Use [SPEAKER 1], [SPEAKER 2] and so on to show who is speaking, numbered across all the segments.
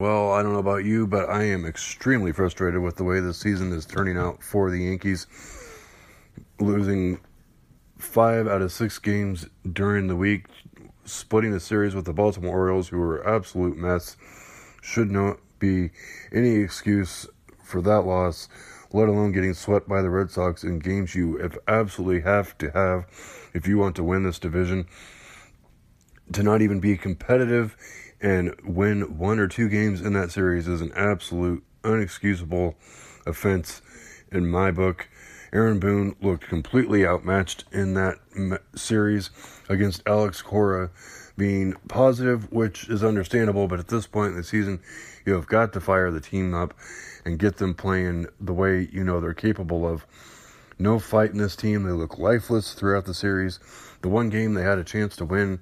[SPEAKER 1] Well, I don't know about you, but I am extremely frustrated with the way this season is turning out for the Yankees. Losing five out of six games during the week, splitting the series with the Baltimore Orioles, who were absolute mess. Should not be any excuse for that loss, let alone getting swept by the Red Sox in games you absolutely have to have if you want to win this division. To not even be competitive and win one or two games in that series is an absolute unexcusable offense in my book. Aaron Boone looked completely outmatched in that series against Alex Cora, being positive, which is understandable, but at this point in the season, you have got to fire the team up and get them playing the way you know they're capable of. No fight in this team. They look lifeless throughout the series. The one game they had a chance to win,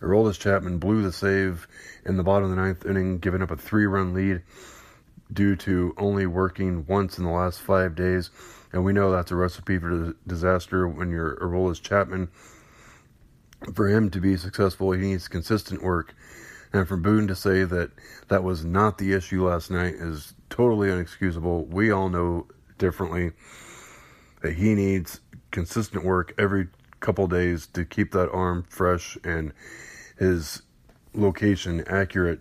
[SPEAKER 1] Aroldis Chapman blew the save in the bottom of the ninth inning, giving up a three run lead due to only working once in the last five days. And we know that's a recipe for disaster when you're Aroldis Chapman. For him to be successful, he needs consistent work. And for Boone to say that that was not the issue last night is totally unexcusable. We all know differently that he needs consistent work every couple days to keep that arm fresh and his location accurate,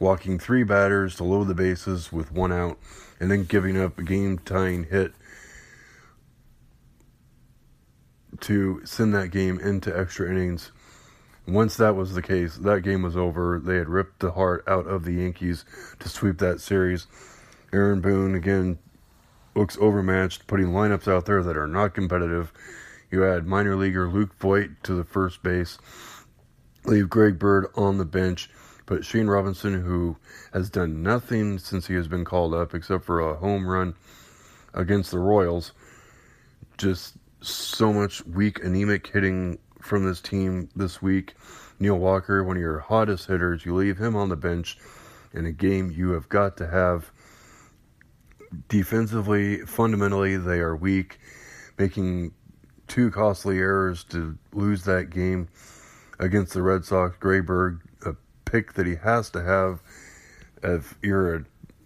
[SPEAKER 1] walking three batters to load the bases with one out, and then giving up a game tying hit to send that game into extra innings. Once that was the case, that game was over. They had ripped the heart out of the Yankees to sweep that series. Aaron Boone, again, looks overmatched, putting lineups out there that are not competitive. You add minor leaguer Luke Voit to the first base leave Greg Bird on the bench, but Shane Robinson, who has done nothing since he has been called up except for a home run against the Royals, just so much weak, anemic hitting from this team this week. Neil Walker, one of your hottest hitters, you leave him on the bench in a game you have got to have. Defensively, fundamentally, they are weak, making two costly errors to lose that game against the Red Sox. Greg Bird, a pick that he has to have if you're a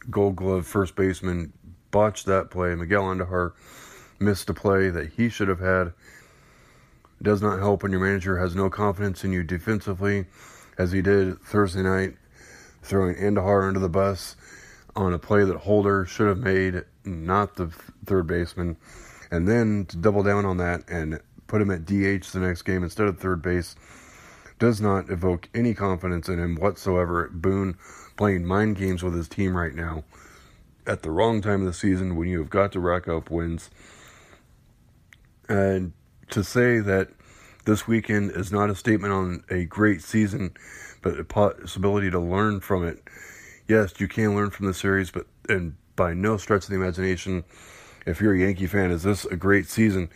[SPEAKER 1] gold glove first baseman, botched that play. Miguel Andujar missed a play that he should have had. Does not help when your manager has no confidence in you defensively, as he did Thursday night, throwing Andujar under the bus on a play that Holder should have made, not the third baseman. And then to double down on that and put him at DH the next game instead of third base does not evoke any confidence in him whatsoever. Boone playing mind games with his team right now at the wrong time of the season when you have got to rack up wins. And to say that this weekend is not a statement on a great season, but a possibility to learn from it. Yes, you can learn from the series, but and by no stretch of the imagination, if you're a Yankee fan, is this a great season?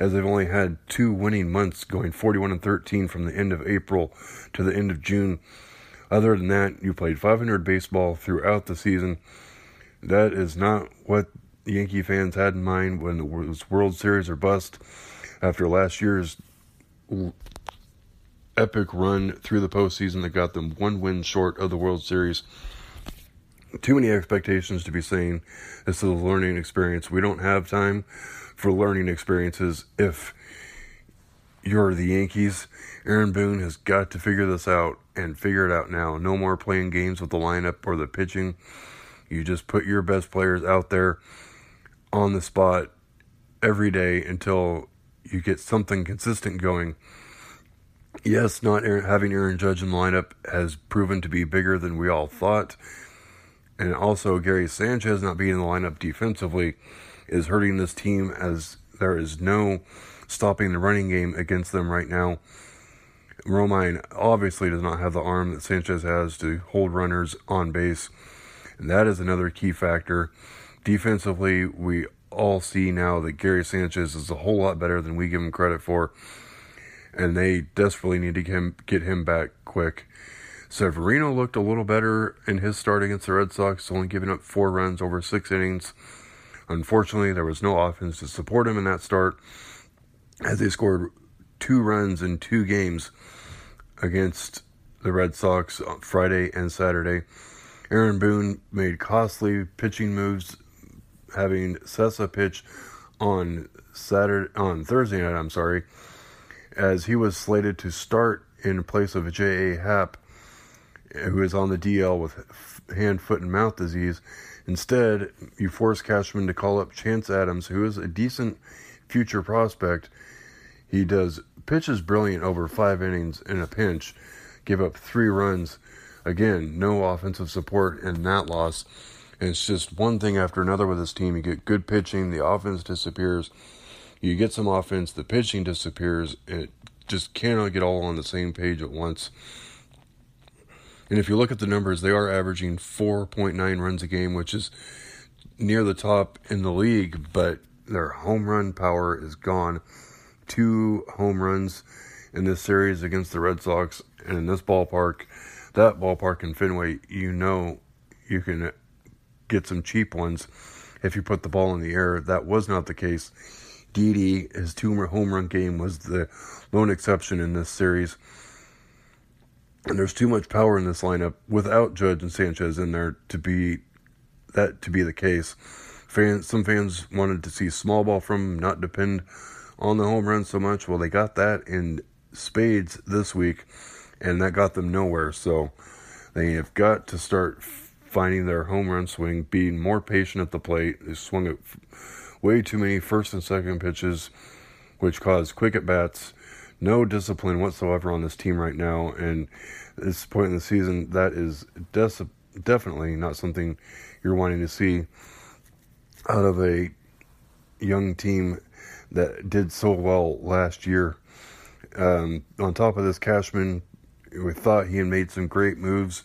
[SPEAKER 1] as they've only had two winning months going 41 and 13 from the end of April to the end of June. Other than that, you played 500 baseball throughout the season. That is not what Yankee fans had in mind when it was World Series or bust after last year's epic run through the postseason that got them one win short of the World Series. Too many expectations to be saying this is a learning experience. We don't have time for learning experiences if you're the Yankees. Aaron Boone has got to figure this out and figure it out now. No more playing games with the lineup or the pitching. You just put your best players out there on the spot every day until you get something consistent going. Yes, not having Aaron Judge in the lineup has proven to be bigger than we all thought. And also, Gary Sanchez not being in the lineup defensively is hurting this team as there is no stopping the running game against them right now. Romine obviously does not have the arm that Sanchez has to hold runners on base. And that is another key factor. Defensively, we all see now that Gary Sanchez is a whole lot better than we give him credit for. And they desperately need to get him, back quick. Severino looked a little better in his start against the Red Sox, only giving up four runs over six innings. Unfortunately, there was no offense to support him in that start as they scored two runs in two games against the Red Sox on Friday and Saturday. Aaron Boone made costly pitching moves, having Cessa pitch on Saturday on Thursday night. I'm sorry, as he was slated to start in place of J.A. Happ, who is on the DL with hand, foot, and mouth disease. Instead, you force Cashman to call up Chance Adams, who is a decent future prospect. He does pitches brilliant over five innings in a pinch, give up three runs. Again, no offensive support in that loss. And it's just one thing after another with this team. You get good pitching, the offense disappears. You get some offense, the pitching disappears. It just cannot get all on the same page at once. And if you look at the numbers, they are averaging 4.9 runs a game, which is near the top in the league, but their home run power is gone. Two home runs in this series against the Red Sox, and in this ballpark, that ballpark in Fenway, you know you can get some cheap ones if you put the ball in the air. That was not the case. Didi, his two home run game was the lone exception in this series. And there's too much power in this lineup without Judge and Sanchez in there to be that to be the case. Fans, some fans wanted to see small ball from not depend on the home run so much. Well, they got that in spades this week, and that got them nowhere. So they have got to start finding their home run swing, being more patient at the plate. They swung at way too many first and second pitches, which caused quick at bats no discipline whatsoever on this team right now. And at this point in the season, that is des- definitely not something you're wanting to see out of a young team that did so well last year. Um, on top of this, Cashman, we thought he had made some great moves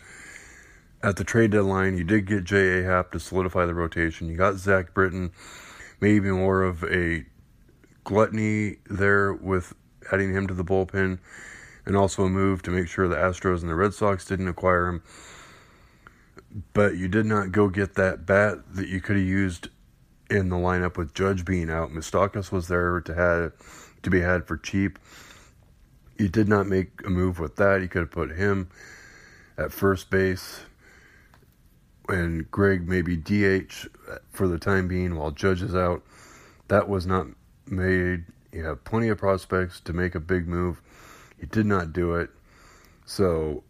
[SPEAKER 1] at the trade deadline. You did get J.A. Happ to solidify the rotation. You got Zach Britton, maybe more of a gluttony there with adding him to the bullpen, and also a move to make sure the Astros and the Red Sox didn't acquire him. But you did not go get that bat that you could have used in the lineup with Judge being out. Moustakas was there to have to be had for cheap. You did not make a move with that. You could have put him at first base and Greg maybe DH for the time being while Judge is out. That was not made. You have plenty of prospects to make a big move. He did not do it. So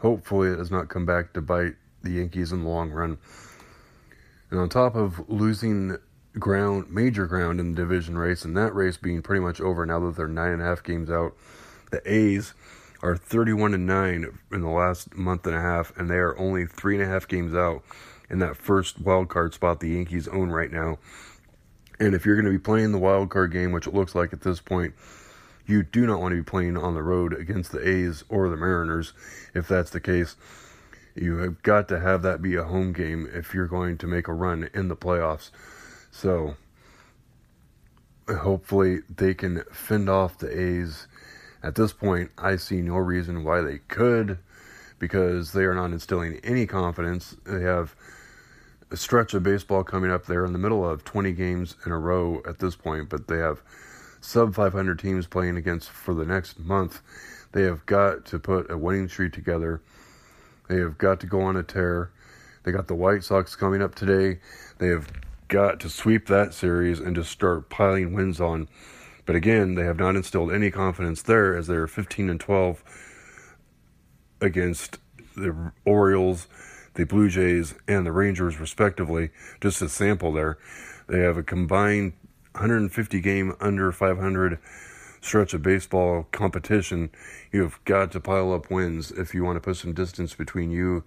[SPEAKER 1] hopefully it does not come back to bite the Yankees in the long run. And on top of losing ground, major ground in the division race, and that race being pretty much over now that they're nine and a half games out, the A's are 31 and 9 in the last month and a half, and they are only three and a half games out in that first wild card spot the Yankees own right now. And if you're going to be playing the wild card game, which it looks like at this point, you do not want to be playing on the road against the A's or the Mariners. If that's the case, you have got to have that be a home game if you're going to make a run in the playoffs. So hopefully they can fend off the A's. At this point, I see no reason why they could because they are not instilling any confidence. They have a stretch of baseball coming up there in the middle of 20 games in a row at this point, but they have sub 500 teams playing against for the next month. They have got to put a winning streak together. They have got to go on a tear. They got the White Sox coming up today. They have got to sweep that series and just start piling wins on. But again, they have not instilled any confidence there as they're 15 and 12 against the Orioles the Blue Jays and the Rangers, respectively, just a sample there. They have a combined 150 game under 500 stretch of baseball competition. You've got to pile up wins if you want to put some distance between you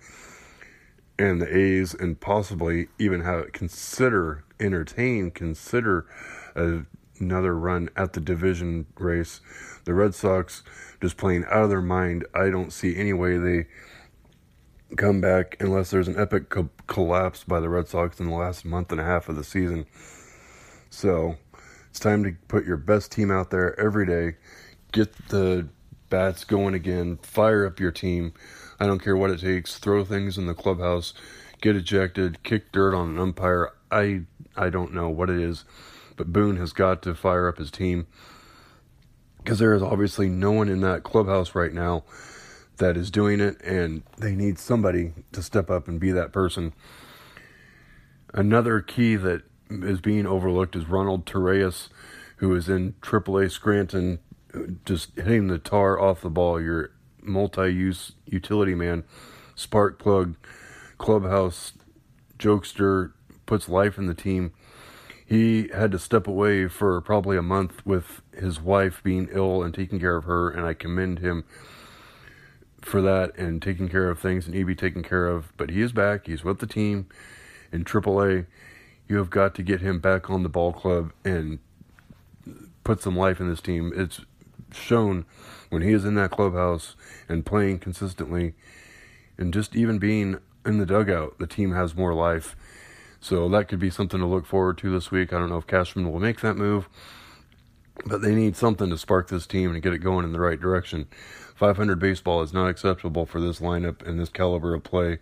[SPEAKER 1] and the A's and possibly even have consider entertain consider a, another run at the division race. The Red Sox just playing out of their mind. I don't see any way they come back unless there's an epic co- collapse by the Red Sox in the last month and a half of the season. So it's time to put your best team out there every day. Get the bats going again. Fire up your team. I don't care what it takes. Throw things in the clubhouse. Get ejected. Kick dirt on an umpire. I I don't know what it is, but Boone has got to fire up his team because there is obviously no one in that clubhouse right now that is doing it, and they need somebody to step up and be that person. Another key that is being overlooked is Ronald Torreyes, who is in AAA Scranton, uh, just hitting the tar off the ball. Your multi-use utility man, spark plug, clubhouse jokester, puts life in the team. He had to step away for probably a month with his wife being ill and taking care of her, and I commend him for that and taking care of things and he be taken care of. But he is back. He's with the team in AAA. You have got to get him back on the ball club and put some life in this team. It's shown when he is in that clubhouse and playing consistently and just even being in the dugout, the team has more life. So that could be something to look forward to this week. I don't know if Cashman will make that move, but they need something to spark this team and get it going in the right direction. 500 baseball is not acceptable for this lineup and this caliber of play.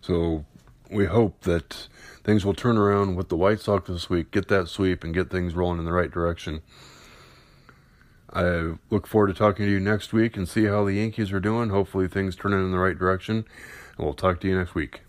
[SPEAKER 1] So we hope that things will turn around with the White Sox this week, get that sweep, and get things rolling in the right direction. I look forward to talking to you next week and see how the Yankees are doing. Hopefully, things turn in the right direction. And we'll talk to you next week.